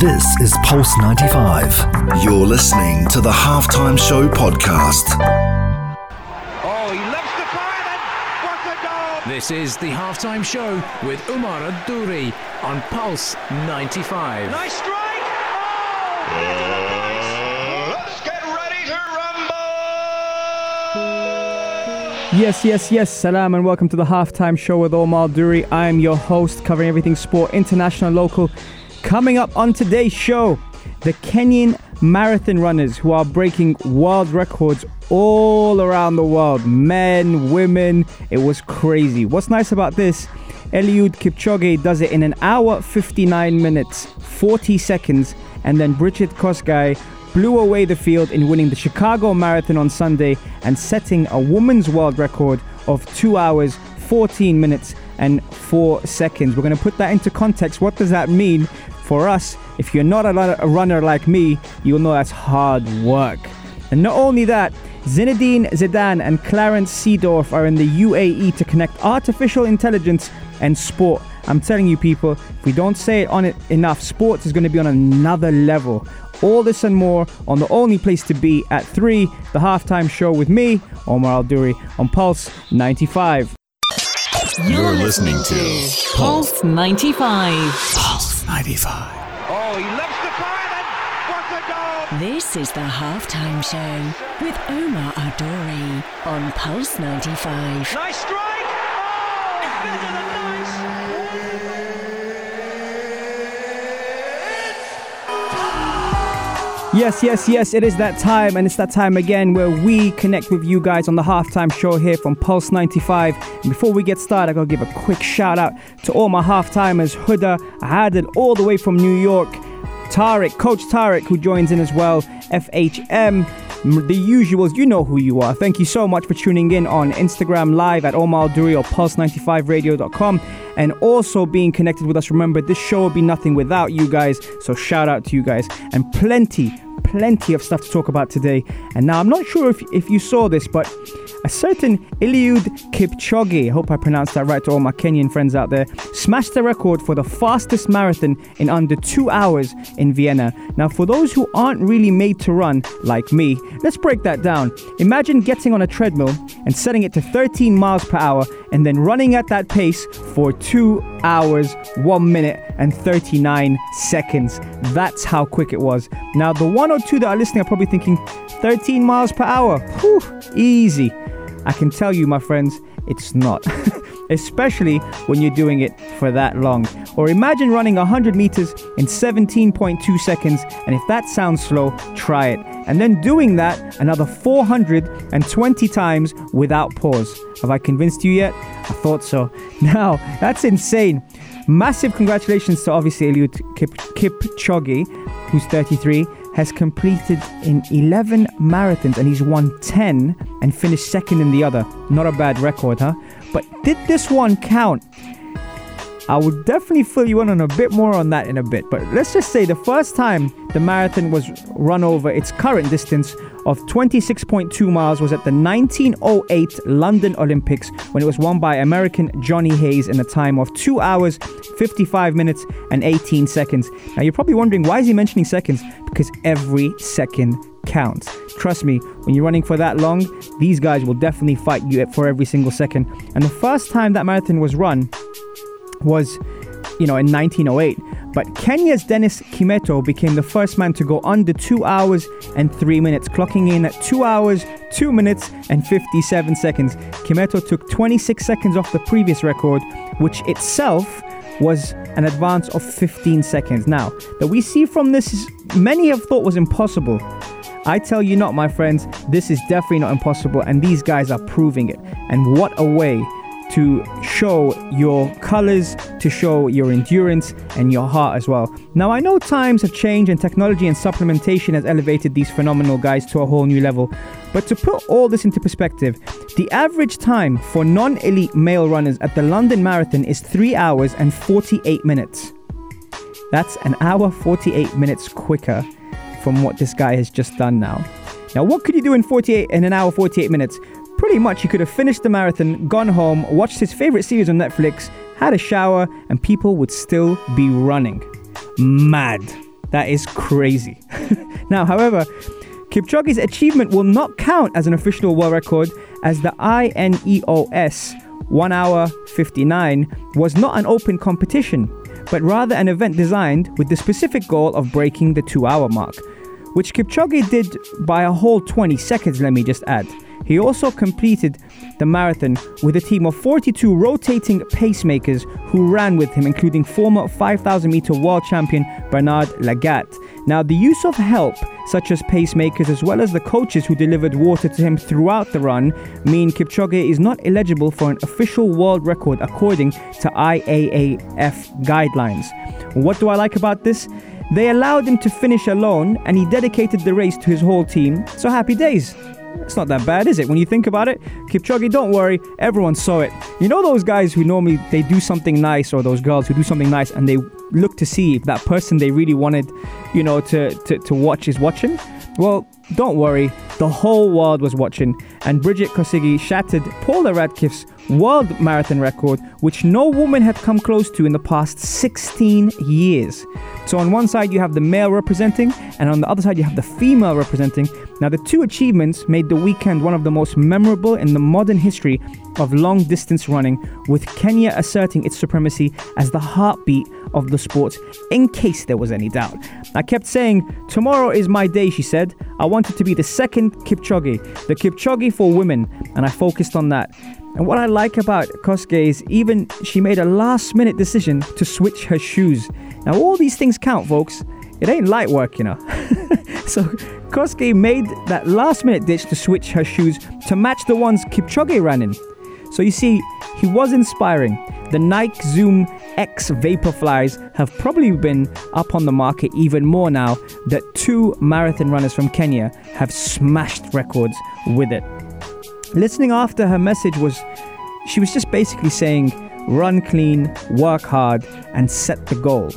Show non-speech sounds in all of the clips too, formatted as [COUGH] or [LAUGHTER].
This is Pulse 95. You're listening to the Halftime Show podcast. Oh, he loves the fire and what a goal! This is the halftime show with Umar Adouri on Pulse 95. Nice strike! Oh! Let's get ready to rumble! Yes, yes, yes. Salam and welcome to the halftime show with Omar Duri. I am your host, covering everything sport, international, local. Coming up on today's show, the Kenyan marathon runners who are breaking world records all around the world men, women. It was crazy. What's nice about this? Eliud Kipchoge does it in an hour 59 minutes 40 seconds, and then Brigid Kosgei blew away the field in winning the Chicago Marathon on Sunday and setting a woman's world record of 2 hours 14 minutes and 4 seconds. We're going to put that into context. What does that mean for us? If you're not a runner like me, you'll know that's hard work. And not only that, Zinedine Zidane and Clarence Seedorf are in the UAE to connect artificial intelligence and sport. I'm telling you, people, if we don't say it on it enough, sports is going to be on another level. All this and more on the only place to be at 3, the halftime show with me, Omar Al Duri, on Pulse 95. You're listening to Pulse 95. Pulse 95. Oh, he loves the fire and what a goal! This is the halftime show with Omar Adori on Pulse 95. Nice strike! Oh, better than nice! Yes, yes, yes, it is that time, and it's that time again where we connect with you guys on the halftime show here from Pulse 95. And before we get started, I gotta give a quick shout out to all my halftimers Huda, Adil, all the way from New York, Tariq, Coach Tariq, who joins in as well, FHM, the usuals, you know who you are. Thank you so much for tuning in on Instagram Live at Omar Duri or Pulse95Radio.com and also being connected with us. Remember, this show would be nothing without you guys, so shout out to you guys and plenty, plenty of stuff to talk about today. And now, I'm not sure if, if you saw this, but a certain Eliud Kipchoge, I hope I pronounced that right to all my Kenyan friends out there, smashed the record for the fastest marathon in under two hours in Vienna. Now, for those who aren't really made to run, like me, let's break that down. Imagine getting on a treadmill and setting it to 13 miles per hour and then running at that pace for two hours, one minute, and 39 seconds. That's how quick it was. Now, the one or two that are listening are probably thinking 13 miles per hour. Whew, easy. I can tell you, my friends, it's not. [LAUGHS] Especially when you're doing it for that long. Or imagine running 100 meters in 17.2 seconds, and if that sounds slow, try it. And then doing that another 420 times without pause. Have I convinced you yet? I thought so. [LAUGHS] Now, that's insane. Massive congratulations to obviously Eliud Kip- Kipchoge, who's 33 has completed in 11 marathons and he's won 10 and finished second in the other. Not a bad record, huh? But did this one count? I will definitely fill you in on a bit more on that in a bit. But let's just say the first time the marathon was run over its current distance of 26.2 miles was at the 1908 London Olympics when it was won by American Johnny Hayes in a time of 2 hours, 55 minutes, and 18 seconds. Now you're probably wondering why is he mentioning seconds? Because every second counts. Trust me, when you're running for that long, these guys will definitely fight you for every single second. And the first time that marathon was run was, you know, in 1908. But Kenya's Dennis Kimetto became the first man to go under 2 hours and 3 minutes, clocking in at 2 hours, 2 minutes, and 57 seconds. Kimetto took 26 seconds off the previous record, which itself was an advance of 15 seconds. Now, that we see from this, is, many have thought was impossible. I tell you not, my friends, this is definitely not impossible, and these guys are proving it. And what a way to show your colors, to show your endurance and your heart as well. Now, I know times have changed and technology and supplementation has elevated these phenomenal guys to a whole new level. But to put all this into perspective, the average time for non elite male runners at the London Marathon is 3 hours and 48 minutes. That's an hour 48 minutes quicker from what this guy has just done now. Now, what could you do in 48 in an hour 48 minutes? Pretty much, he could have finished the marathon, gone home, watched his favorite series on Netflix, had a shower, and people would still be running. Mad. That is crazy. [LAUGHS] now, however, Kipchoge's achievement will not count as an official world record as the INEOS 1 hour 59 was not an open competition, but rather an event designed with the specific goal of breaking the 2 hour mark, which Kipchoge did by a whole 20 seconds, let me just add. He also completed the marathon with a team of 42 rotating pacemakers who ran with him, including former 5,000 meter world champion Bernard Lagat. Now, the use of help, such as pacemakers as well as the coaches who delivered water to him throughout the run, mean Kipchoge is not eligible for an official world record according to IAAF guidelines. What do I like about this? They allowed him to finish alone and he dedicated the race to his whole team, so happy days. It's not that bad, is it? When you think about it, Kipchoge, don't worry, everyone saw it. You know those guys who normally they do something nice, or those girls who do something nice, and they look to see if that person they really wanted, you know, to to, to watch is watching. Well, don't worry, the whole world was watching, and Brigid Kosgei shattered Paula Radcliffe's world marathon record, which no woman had come close to in the past 16 years. So, on one side, you have the male representing, and on the other side, you have the female representing. Now, the two achievements made the weekend one of the most memorable in the modern history of long distance running, with Kenya asserting its supremacy as the heartbeat of the sport, in case there was any doubt. I kept saying, Tomorrow is my day, she said. I wanted to be the second Kipchoge, the Kipchoge for women, and I focused on that. And what I like about Kosgei is even she made a last minute decision to switch her shoes. Now, all these things count, folks. It ain't light work, you know. [LAUGHS] so, Kosgei made that last minute ditch to switch her shoes to match the ones Kipchoge ran in. So, you see, he was inspiring. The Nike Zoom X Vaporflies have probably been up on the market even more now that two marathon runners from Kenya have smashed records with it. Listening after her message was she was just basically saying run clean, work hard, and set the goal.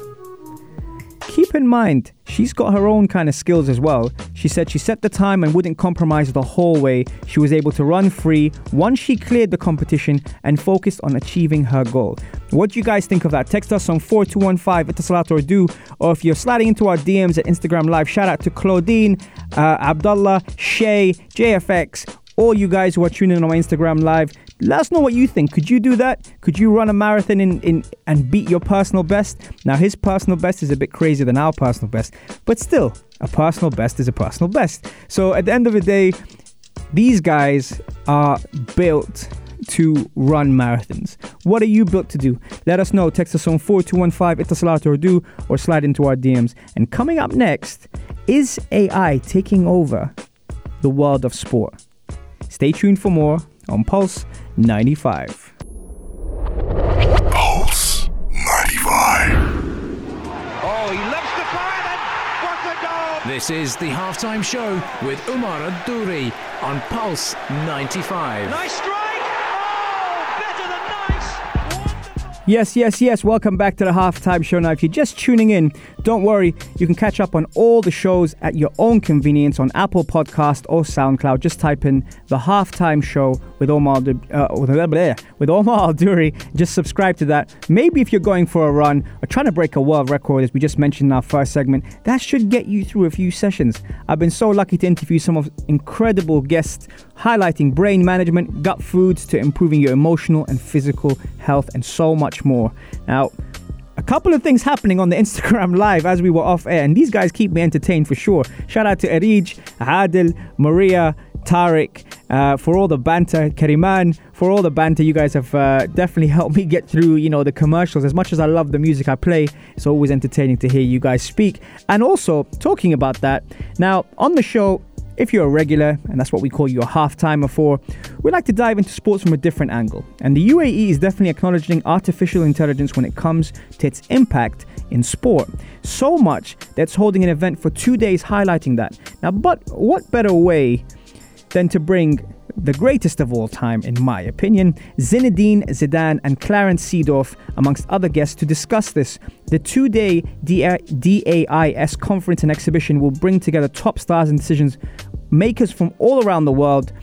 Keep in mind, she's got her own kind of skills as well. She said she set the time and wouldn't compromise the whole way. She was able to run free once she cleared the competition and focused on achieving her goal. What do you guys think of that? Text us on 4215 Etisalat or du, or if you're sliding into our DMs at Instagram Live, shout out to Claudine, uh, Abdullah, Shay, JFX, all you guys who are tuning in on my Instagram live, let us know what you think. Could you do that? Could you run a marathon in, in and beat your personal best? Now his personal best is a bit crazier than our personal best, but still, a personal best is a personal best. So at the end of the day, these guys are built to run marathons. What are you built to do? Let us know. Text us on 4215 Etisalat du or slide into our DMs. And coming up next, is AI taking over the world of sport? Stay tuned for more on Pulse 95. Pulse 95. Oh, he lifts the fire and what a goal! This is the halftime show with Umar Adouri on Pulse 95. Nice Yes, yes, yes. Welcome back to the halftime show. Now, if you're just tuning in, don't worry. You can catch up on all the shows at your own convenience on Apple Podcast or SoundCloud. Just type in the halftime show with Omar uh, with, Omar [LAUGHS] Alduri. Just subscribe to that. Maybe if you're going for a run or trying to break a world record, as we just mentioned in our first segment, that should get you through a few sessions. I've been so lucky to interview some of incredible guests highlighting brain management, gut foods to improving your emotional and physical health, and so much more. Now, a couple of things happening on the [LAUGHS] Instagram live as we were off air, and these guys keep me entertained for sure. Shout out to Erij, Adil, Maria, Tariq uh, for all the banter, Kariman for all the banter. You guys have uh, definitely [LAUGHS] helped me get through, you know, the commercials. As much as I love the music I play, it's always entertaining to hear you guys speak. And also talking about that, now on the show, if you're a regular, and that's what we call you a half timer for, we like to dive into sports from a different angle. And the UAE is definitely acknowledging artificial intelligence when it comes to its impact in sport. So much that's holding an event for two days highlighting that. Now, but what better way than to bring the greatest of all time, in my opinion, Zinedine Zidane and Clarence Seedorf, amongst other guests, to discuss this. The two day DAIS conference and exhibition will bring together top stars and decisions makers from all around the world,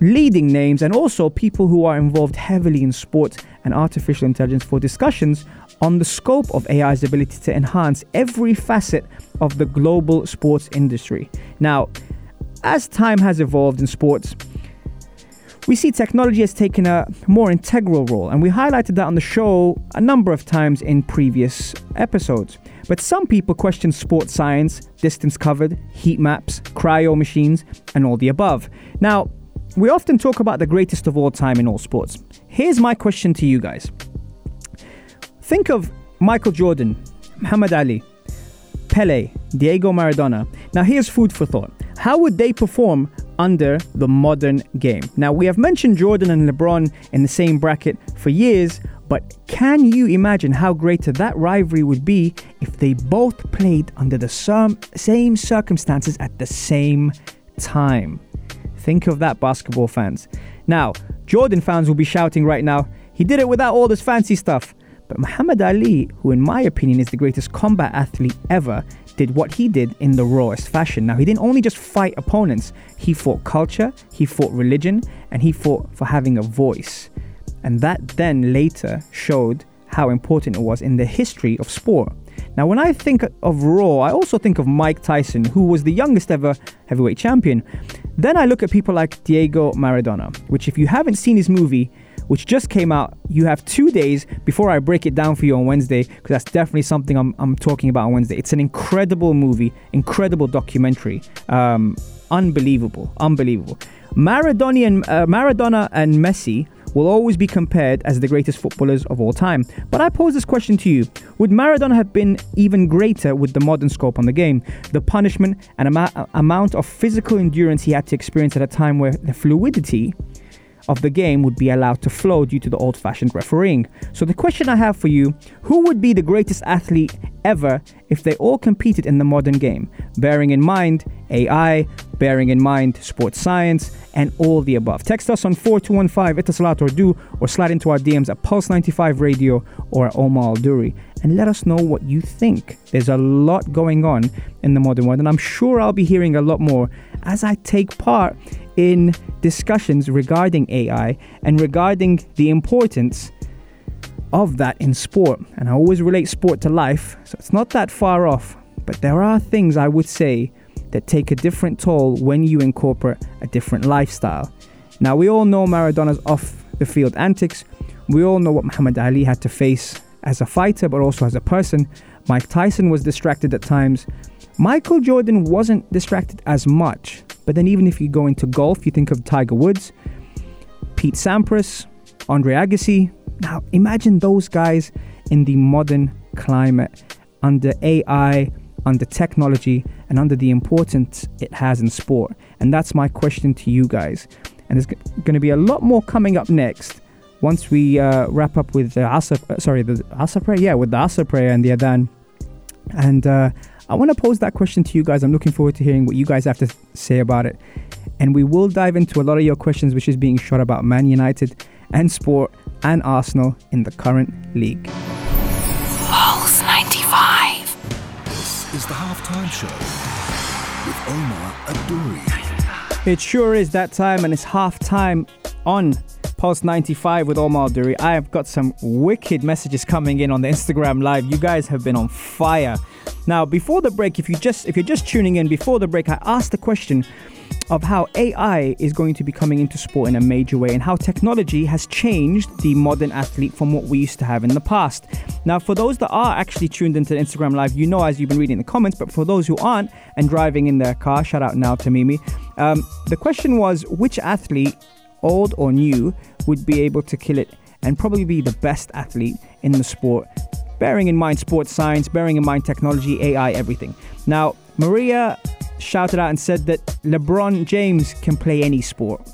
leading names, and also people who are involved heavily in sport and artificial intelligence for discussions on the scope of AI's ability to enhance every facet of the global sports industry. Now, as time has evolved in sports, we see technology has taken a more integral role, and we highlighted that on the show a number of times in previous episodes. But some people question sports science, distance covered, heat maps, cryo machines, and all the above. Now, we often talk about the greatest of all time in all sports. Here's my question to you guys Think of Michael Jordan, Muhammad Ali, Pele, Diego Maradona. Now, here's food for thought. How would they perform under the modern game? Now, we have mentioned Jordan and LeBron in the same bracket for years, but can you imagine how greater that rivalry would be if they both played under the same circumstances at the same time? Think of that, basketball fans. Now, Jordan fans will be shouting right now, he did it without all this fancy stuff. But Muhammad Ali, who in my opinion is the greatest combat athlete ever, did what he did in the rawest fashion. Now, he didn't only just fight opponents, he fought culture, he fought religion, and he fought for having a voice. And that then later showed how important it was in the history of sport. Now, when I think of Raw, I also think of Mike Tyson, who was the youngest ever heavyweight champion. Then I look at people like Diego Maradona, which, if you haven't seen his movie, which just came out. You have two days before I break it down for you on Wednesday, because that's definitely something I'm, I'm talking about on Wednesday. It's an incredible movie, incredible documentary. Um, unbelievable, unbelievable. Maradona and, uh, Maradona and Messi will always be compared as the greatest footballers of all time. But I pose this question to you Would Maradona have been even greater with the modern scope on the game? The punishment and amount of physical endurance he had to experience at a time where the fluidity of the game would be allowed to flow due to the old fashioned refereeing. So, the question I have for you who would be the greatest athlete ever if they all competed in the modern game? Bearing in mind AI, bearing in mind sports science, and all the above. Text us on 4215 Etisalat or du, or slide into our DMs at Pulse95 Radio or Omar Al Duri and let us know what you think. There's a lot going on in the modern world, and I'm sure I'll be hearing a lot more as I take part in discussions regarding AI and regarding the importance of that in sport. And I always relate sport to life, so it's not that far off. But there are things I would say that take a different toll when you incorporate a different lifestyle. Now, we all know Maradona's off the field antics. We all know what Muhammad Ali had to face as a fighter, but also as a person. Mike Tyson was distracted at times. Michael Jordan wasn't distracted as much. But then, even if you go into golf, you think of Tiger Woods, Pete Sampras, Andre Agassi. Now, imagine those guys in the modern climate under AI, under technology, and under the importance it has in sport. And that's my question to you guys. And there's going to be a lot more coming up next once we uh, wrap up with the uh, sorry, the Asr prayer, yeah, with the Asr prayer and the Adhan. And uh, I want to pose that question to you guys. I'm looking forward to hearing what you guys have to say about it. And we will dive into a lot of your questions, which is being shot about Man United and sport and Arsenal in the current league. Pulse 95. This is the halftime show with Omar Adouri. It sure is that time, and it's half time on Pulse 95 with Omar Duri. I have got some wicked messages coming in on the Instagram live. You guys have been on fire. Now, before the break, if you just if you're just tuning in before the break, I asked the question of how AI is going to be coming into sport in a major way and how technology has changed the modern athlete from what we used to have in the past. Now, for those that are actually tuned into the Instagram Live, you know as you've been reading the comments, but for those who aren't and driving in their car, shout out now to Mimi. Um, the question was which athlete, old or new, would be able to kill it and probably be the best athlete in the sport bearing in mind sports science, bearing in mind technology, AI, everything. Now, Maria shouted out and said that LeBron James can play any sport.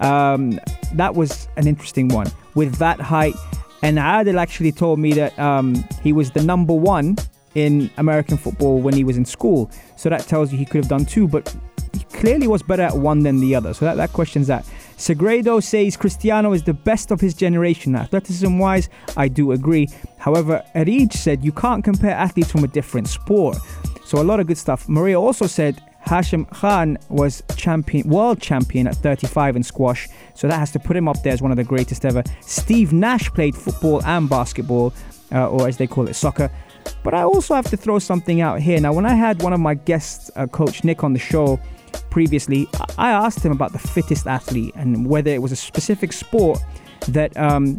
Um, that was an interesting one with that height. And Adil actually told me that um, he was the number one in American football when he was in school. So that tells you he could have done two, but he clearly was better at one than the other. So that, that question's that. Segredo says Cristiano is the best of his generation. Athleticism wise, I do agree. However, Erij said you can't compare athletes from a different sport. So a lot of good stuff. Maria also said Hashim Khan was champion, world champion at 35 in squash, so that has to put him up there as one of the greatest ever. Steve Nash played football and basketball. uh, or as they call it, soccer. But I also have to throw something out here. Now, when I had one of my guests, uh, Coach Nick, on the show previously, I asked him about the fittest athlete and whether it was a specific sport that um,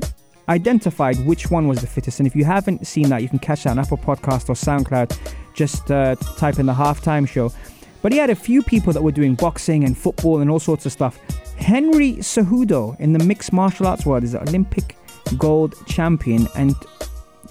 identified which one was the fittest. And if you haven't seen that, you can catch that on Apple Podcast or SoundCloud. Just uh, type in the halftime show. But he had a few people that were doing boxing and football and all sorts of stuff. Henry Cejudo in the mixed martial arts world is an Olympic gold champion and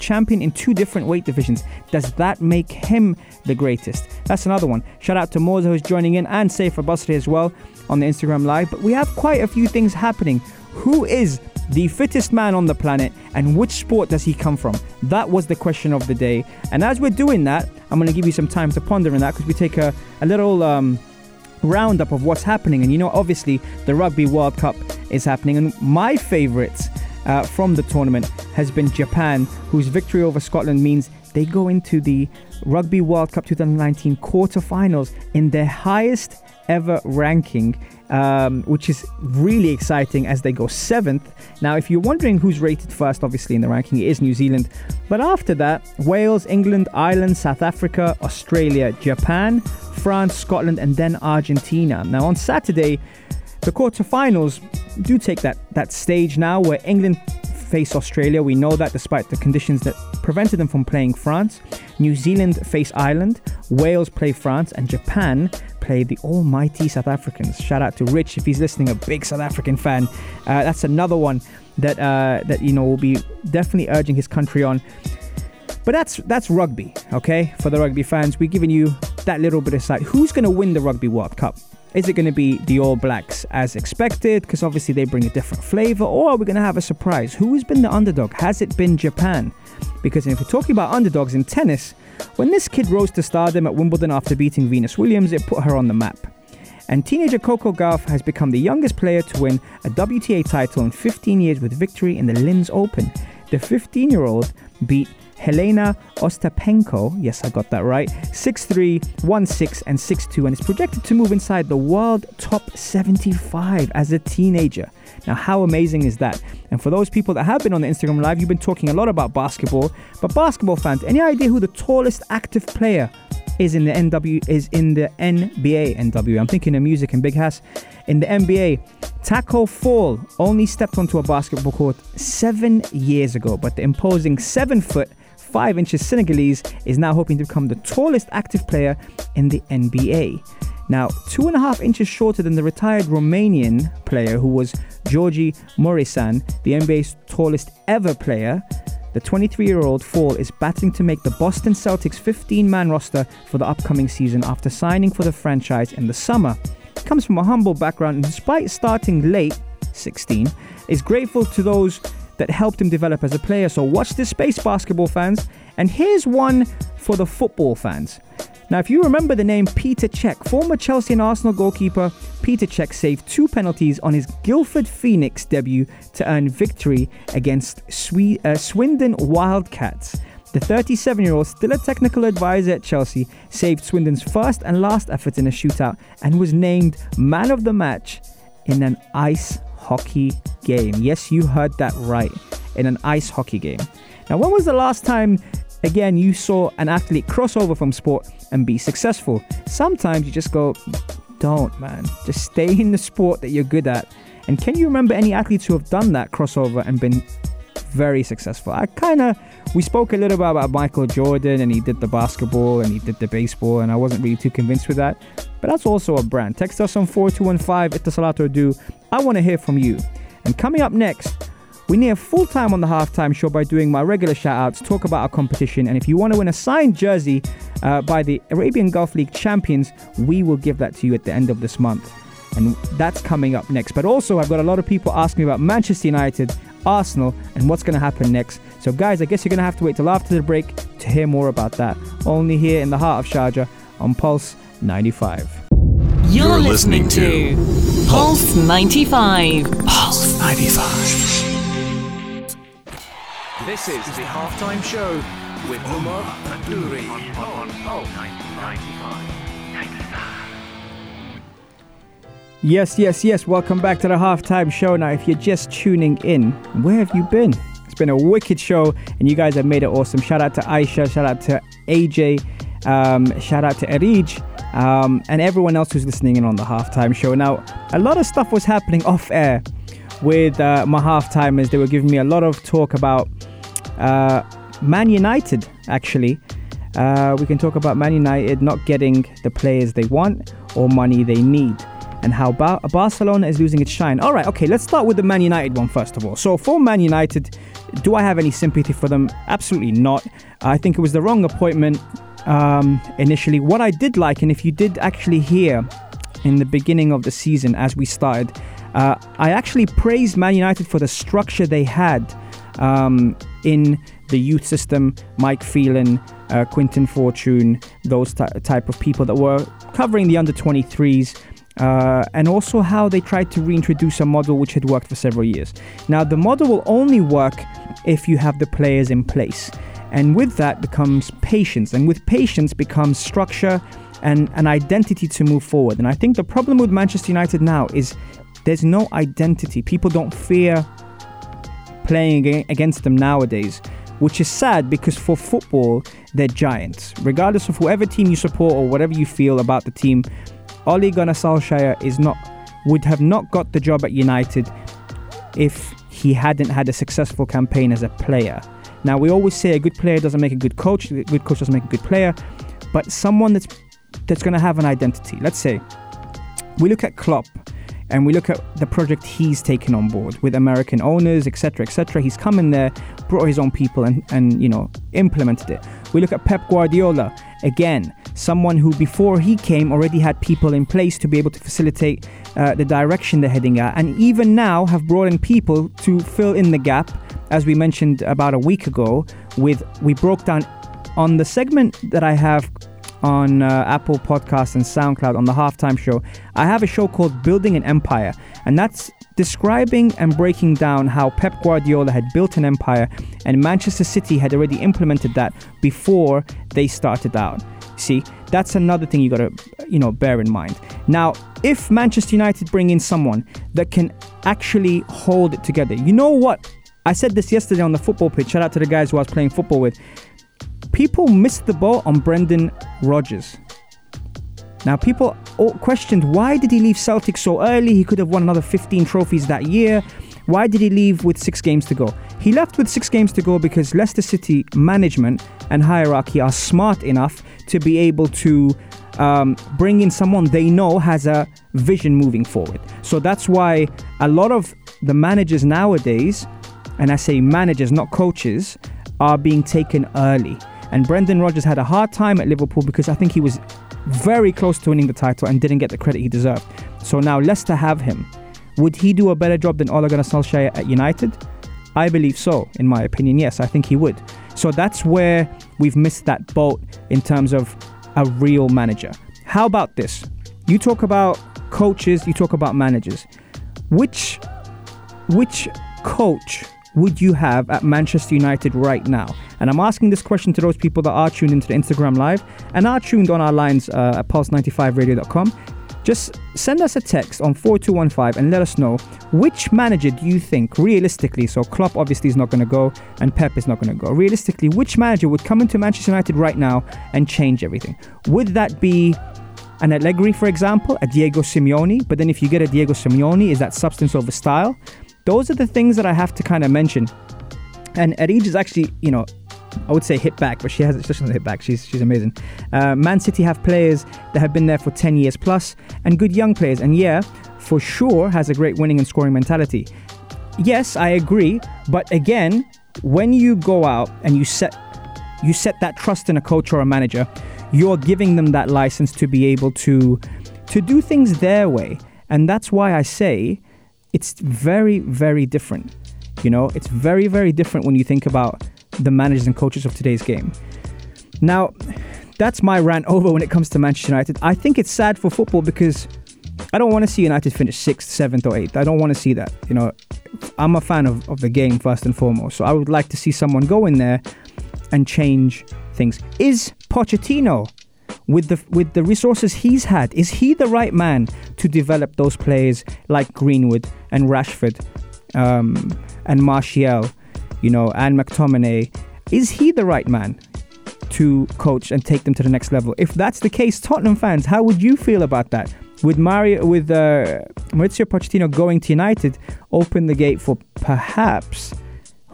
champion in two different weight divisions. Does that make him the greatest? That's another one. Shout out to Moza who's joining in and Safer Basri as well on the Instagram Live. But we have quite a few things happening. Who is the fittest man on the planet and which sport does he come from? That was the question of the day. And as we're doing that, I'm going to give you some time to ponder on that because we take a, a little um, roundup of what's happening. And you know, obviously, the Rugby World Cup is happening. And my favorites uh, from the tournament has been Japan, whose victory over Scotland means they go into the Rugby World Cup 2019 quarterfinals in their highest ever ranking, um, which is really exciting as they go seventh. Now, if you're wondering who's rated first, obviously in the ranking, it is New Zealand. But after that, Wales, England, Ireland, South Africa, Australia, Japan, France, Scotland, and then Argentina. Now, on Saturday, the quarterfinals do take that, that stage now where England face Australia. We know that despite the conditions that prevented them from playing France. New Zealand face Ireland. Wales play France. And Japan play the almighty South Africans. Shout out to Rich if he's listening, a big South African fan. Uh, that's another one that uh, that you know will be definitely urging his country on. But that's that's rugby, okay? For the rugby fans, we're giving you that little bit of sight. Who's going to win the Rugby World Cup? Is it going to be the All Blacks as expected? Because obviously they bring a different flavor. Or are we going to have a surprise? Who has been the underdog? Has it been Japan? Because if we're talking about underdogs in tennis, when this kid rose to stardom at Wimbledon after beating Venus Williams, it put her on the map. And teenager Coco Gauff has become the youngest player to win a WTA title in 15 years with victory in the Linz Open. The 15 year old beat Helena Ostapenko, yes, I got that right, 6'3, 1'6, and 6'2, and is projected to move inside the world top 75 as a teenager. Now, how amazing is that? And for those people that have been on the Instagram Live, you've been talking a lot about basketball, but basketball fans, any idea who the tallest active player is in the NW is in the NBA NW. I'm thinking of music and Big Hass. In the NBA, Tacko Fall only stepped onto a basketball court seven years ago, but the imposing seven foot 5 inches Senegalese is now hoping to become the tallest active player in the NBA. Now, two and a half inches shorter than the retired Romanian player who was Gheorghe Muresan, the NBA's tallest ever player, the 23 year old Fall is battling to make the Boston Celtics 15 man roster for the upcoming season after signing for the franchise in the summer. He comes from a humble background and, despite starting late, 16, is grateful to those that helped him develop as a player. So watch this space, basketball fans. And here's one for the football fans. Now, if you remember the name Peter Cech, former Chelsea and Arsenal goalkeeper Peter Cech saved two penalties on his Guildford Phoenix debut to earn victory against Swe- uh, Swindon Wildcats. The 37 year old, still a technical advisor at Chelsea, saved Swindon's first and last effort in a shootout and was named man of the match in an ice hockey game. Yes, you heard that right. In an ice hockey game. Now, when was the last time, again, you saw an athlete cross over from sport and be successful? Sometimes you just go, don't, man. Just stay in the sport that you're good at. And can you remember any athletes who have done that crossover and been very successful? I kind of, we spoke a little bit about Michael Jordan and he did the basketball and he did the baseball, and I wasn't really too convinced with that. But that's also a brand. Text us on 4215 Etisalat or du. I want to hear from you. And coming up next, we near full time on the halftime show by doing my regular shout outs, talk about our competition, and if you want to win a signed jersey uh, by the Arabian Gulf League champions, we will give that to you at the end of this month. And that's coming up next. But also, I've got a lot of people asking me about Manchester United, Arsenal, and what's going to happen next. So, guys, I guess you're going to have to wait till after the break to hear more about that. Only here in the heart of Sharjah on Pulse 95. You're, You're listening, listening, to Pulse 95. Pulse 95. This is the halftime show with Umar Adouri on Pulse 95. Yes, yes, yes. Welcome back to the halftime show. Now, if you're just tuning in, where have you been? It's been a wicked show, and you guys have made it awesome. Shout out to Aisha, shout out to AJ, um, shout out to Erij, um, and everyone else who's listening in on the halftime show. Now, a lot of stuff was happening off air with uh, my halftimers. They were giving me a lot of talk about uh, Man United, actually. Uh, we can talk about Man United not getting the players they want or money they need and how ba- Barcelona is losing its shine. All right, okay, let's start with the Man United one first of all. So, for Man United, do I have any sympathy for them? Absolutely not. I think it was the wrong appointment um, initially. What I did like, and if you did actually hear in the beginning of the season as we started, uh, I actually praised Man United for the structure they had um, in the youth system, Mike Phelan, uh, Quinton Fortune, those ty- type of people that were covering the under 23s. Uh, and also how they tried to reintroduce a model which had worked for several years. Now, the model will only work if you have the players in place. And with that becomes patience. And with patience becomes structure and an identity to move forward. And I think the problem with Manchester United now is there's no identity. People don't fear playing against them nowadays, which is sad because for football, they're giants. Regardless of whoever team you support or whatever you feel about the team, Ole Gunnar Solskjaer is not would have not got the job at United if he hadn't had a successful campaign as a player. Now we always say a good player doesn't make a good coach, a good coach doesn't make a good player, but someone that's that's going to have an identity. Let's say we look at Klopp and we look at the project he's taken on board with American owners, etc., etc. He's come in there, brought his own people, and and you know implemented it. We look at Pep Guardiola again, someone who before he came already had people in place to be able to facilitate uh, the direction they're heading at, and even now have brought in people to fill in the gap, as we mentioned about a week ago. With we broke down on the segment that I have on uh, Apple Podcasts and SoundCloud on the halftime show, I have a show called Building an Empire, and that's describing and breaking down how Pep Guardiola had built an empire and Manchester City had already implemented that before they started out. See, that's another thing you got to you know bear in mind. Now, if Manchester United bring in someone that can actually hold it together. You know what? I said this yesterday on the football pitch. Shout out to the guys who I was playing football with people missed the boat on Brendan Rodgers. Now, people questioned why did he leave Celtic so early? He could have won another 15 trophies that year. Why did he leave with six games to go? He left with six games to go because Leicester City management and hierarchy are smart enough to be able to um, bring in someone they know has a vision moving forward. So that's why a lot of the managers nowadays, and I say managers, not coaches, are being taken early. And Brendan Rodgers had a hard time at Liverpool because I think he was very close to winning the title and didn't get the credit he deserved. So now Leicester have him. Would he do a better job than Ole Gunnar Solskjaer at United? I believe so, in my opinion. Yes, I think he would. So that's where we've missed that boat in terms of a real manager. How about this? You talk about coaches, you talk about managers. Which which coach would you have at Manchester United right now? And I'm asking this question to those people that are tuned into the Instagram Live and are tuned on our lines uh, at pulse95radio.com. Just send us a text on 4215 and let us know which manager do you think realistically, so Klopp obviously is not going to go and Pep is not going to go. Realistically, which manager would come into Manchester United right now and change everything? Would that be an Allegri, for example, a Diego Simeone? But then if you get a Diego Simeone, is that substance over style? Those are the things that I have to kind of mention. And Erij is actually, you know, I would say hit back, but she has she doesn't hit back. She's she's amazing. Uh, Man City have players that have been there for 10 years plus and good young players. And yeah, for sure has a great winning and scoring mentality. Yes, I agree. But again, when you go out and you set you set that trust in a coach or a manager, you're giving them that license to be able to to do things their way. And that's why I say it's very, very different. You know, it's very, very different when you think about the managers and coaches of today's game. Now, that's my rant over when it comes to Manchester United. I think it's sad for football because I don't want to see United finish sixth, seventh, or eighth. I don't want to see that. You know, I'm a fan of, of the game first and foremost. So I would like to see someone go in there and change things. Is Pochettino with the with the resources he's had, is he the right man to develop those players like Greenwood and Rashford um, and Martial? You know, and McTominay. Is he the right man to coach and take them to the next level? If that's the case, Tottenham fans, how would you feel about that? With Mario, with uh, Mauricio Pochettino going to United, open the gate for perhaps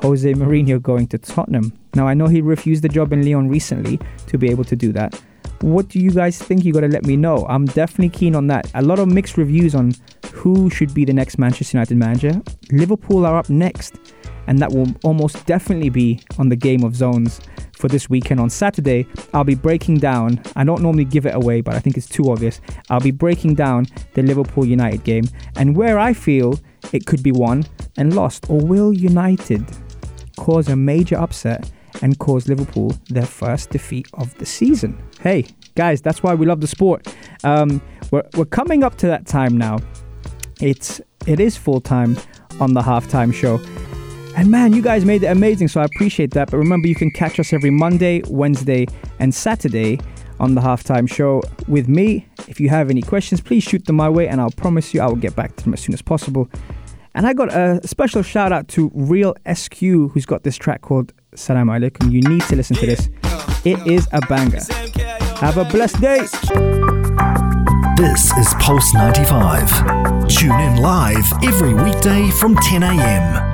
Jose Mourinho going to Tottenham. Now I know he refused the job in Lyon recently to be able to do that. What do you guys think? You got to let me know. I'm definitely keen on that. A lot of mixed reviews on who should be the next Manchester United manager. Liverpool are up next, and that will almost definitely be on the game of zones for this weekend. On Saturday, I'll be breaking down. I don't normally give it away, but I think it's too obvious. I'll be breaking down the Liverpool United game and where I feel it could be won and lost, or will United cause a major upset and cause Liverpool their first defeat of the season. Hey, guys, that's why we love the sport. Um, we're, we're coming up to that time now. It's it is full time on the halftime show. And man, you guys made it amazing, so I appreciate that. But remember, you can catch us every Monday, Wednesday, and Saturday on the halftime show with me. If you have any questions, please shoot them my way, and I'll promise you I will get back to them as soon as possible. And I got a special shout out to Real SQ, who's got this track called Salam Alaikum. You need to listen to this. It is a banger. Have a blessed day. This is Pulse 95. Tune in live every weekday from 10 a.m.